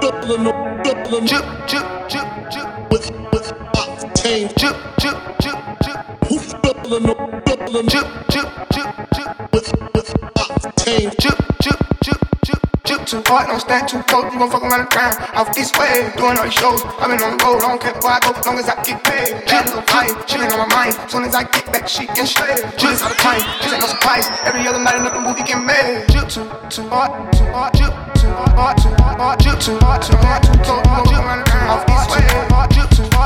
Chip, chip, chip, chip. With, with octane. Chip, chip, chip, chip. Who feeling the Chip, chip, chip, chip. With, with octane. Chip, chip, chip, chip. Chip too hard, don't stand too close. You gon' fuck around the ground. Off this way, doing all these shows. I've been on the road, I don't care where I go, long as I get paid. Bad little vibe, chillin' on my mind. Soon as I get back, she get straight. Just out of time, this ain't no surprise. Every other night, another movie get made. Chip too, too hard, uh, too hard, uh, chip too hard, uh, too hard, chip too hard, too hard, too cold. You gon' chip around the ground. Off this way, chip too hard, don't stand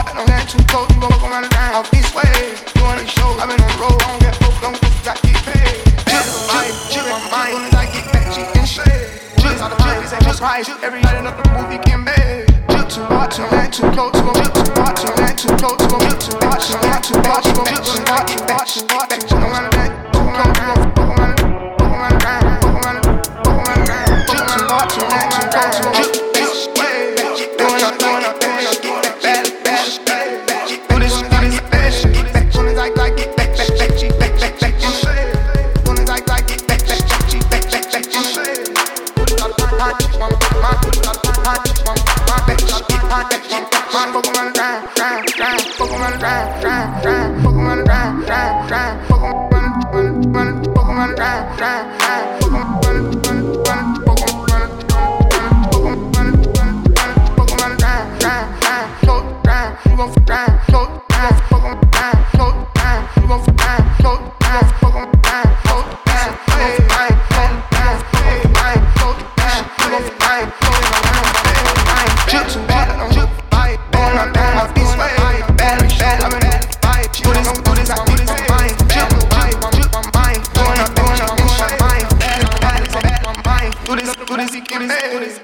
surprise. Every night another movie get made. Chip too hard, too hard, too close. You gon' chip too hard, too hard, too close. You gon' chip too hard, too hard, too hard. You gon' chip too hard, too hard, too hard. Back, fuck Pokemon,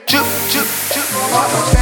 chip, hard on stand.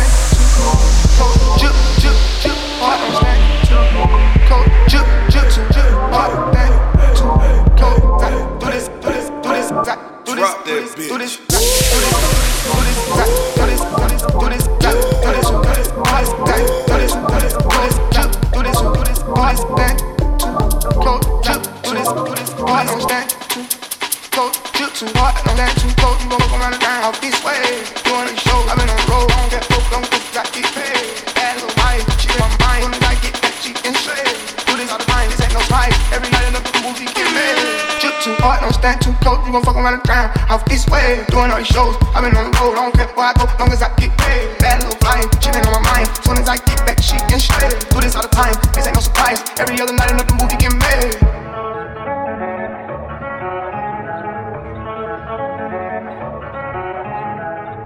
Too hot, don't stand too close. You gon' fuck around the ground off this way. Doing these shows, I've been on the road. I don't get broke, don't get got get paid. Bad little wife, she in my mind. As I get back, she in shade. Do this all the time, this ain't no surprise. Every night another movie get made. Chip too hard, don't stand too close. You gon' fuck around the ground off this way. Doing all these shows, I've been on the road. I don't care where I go, long as I get paid. Bad little vibe, chillin' on my mind. Soon as I get back, she in shade. Do this all the time, this ain't no surprise. Every other night another movie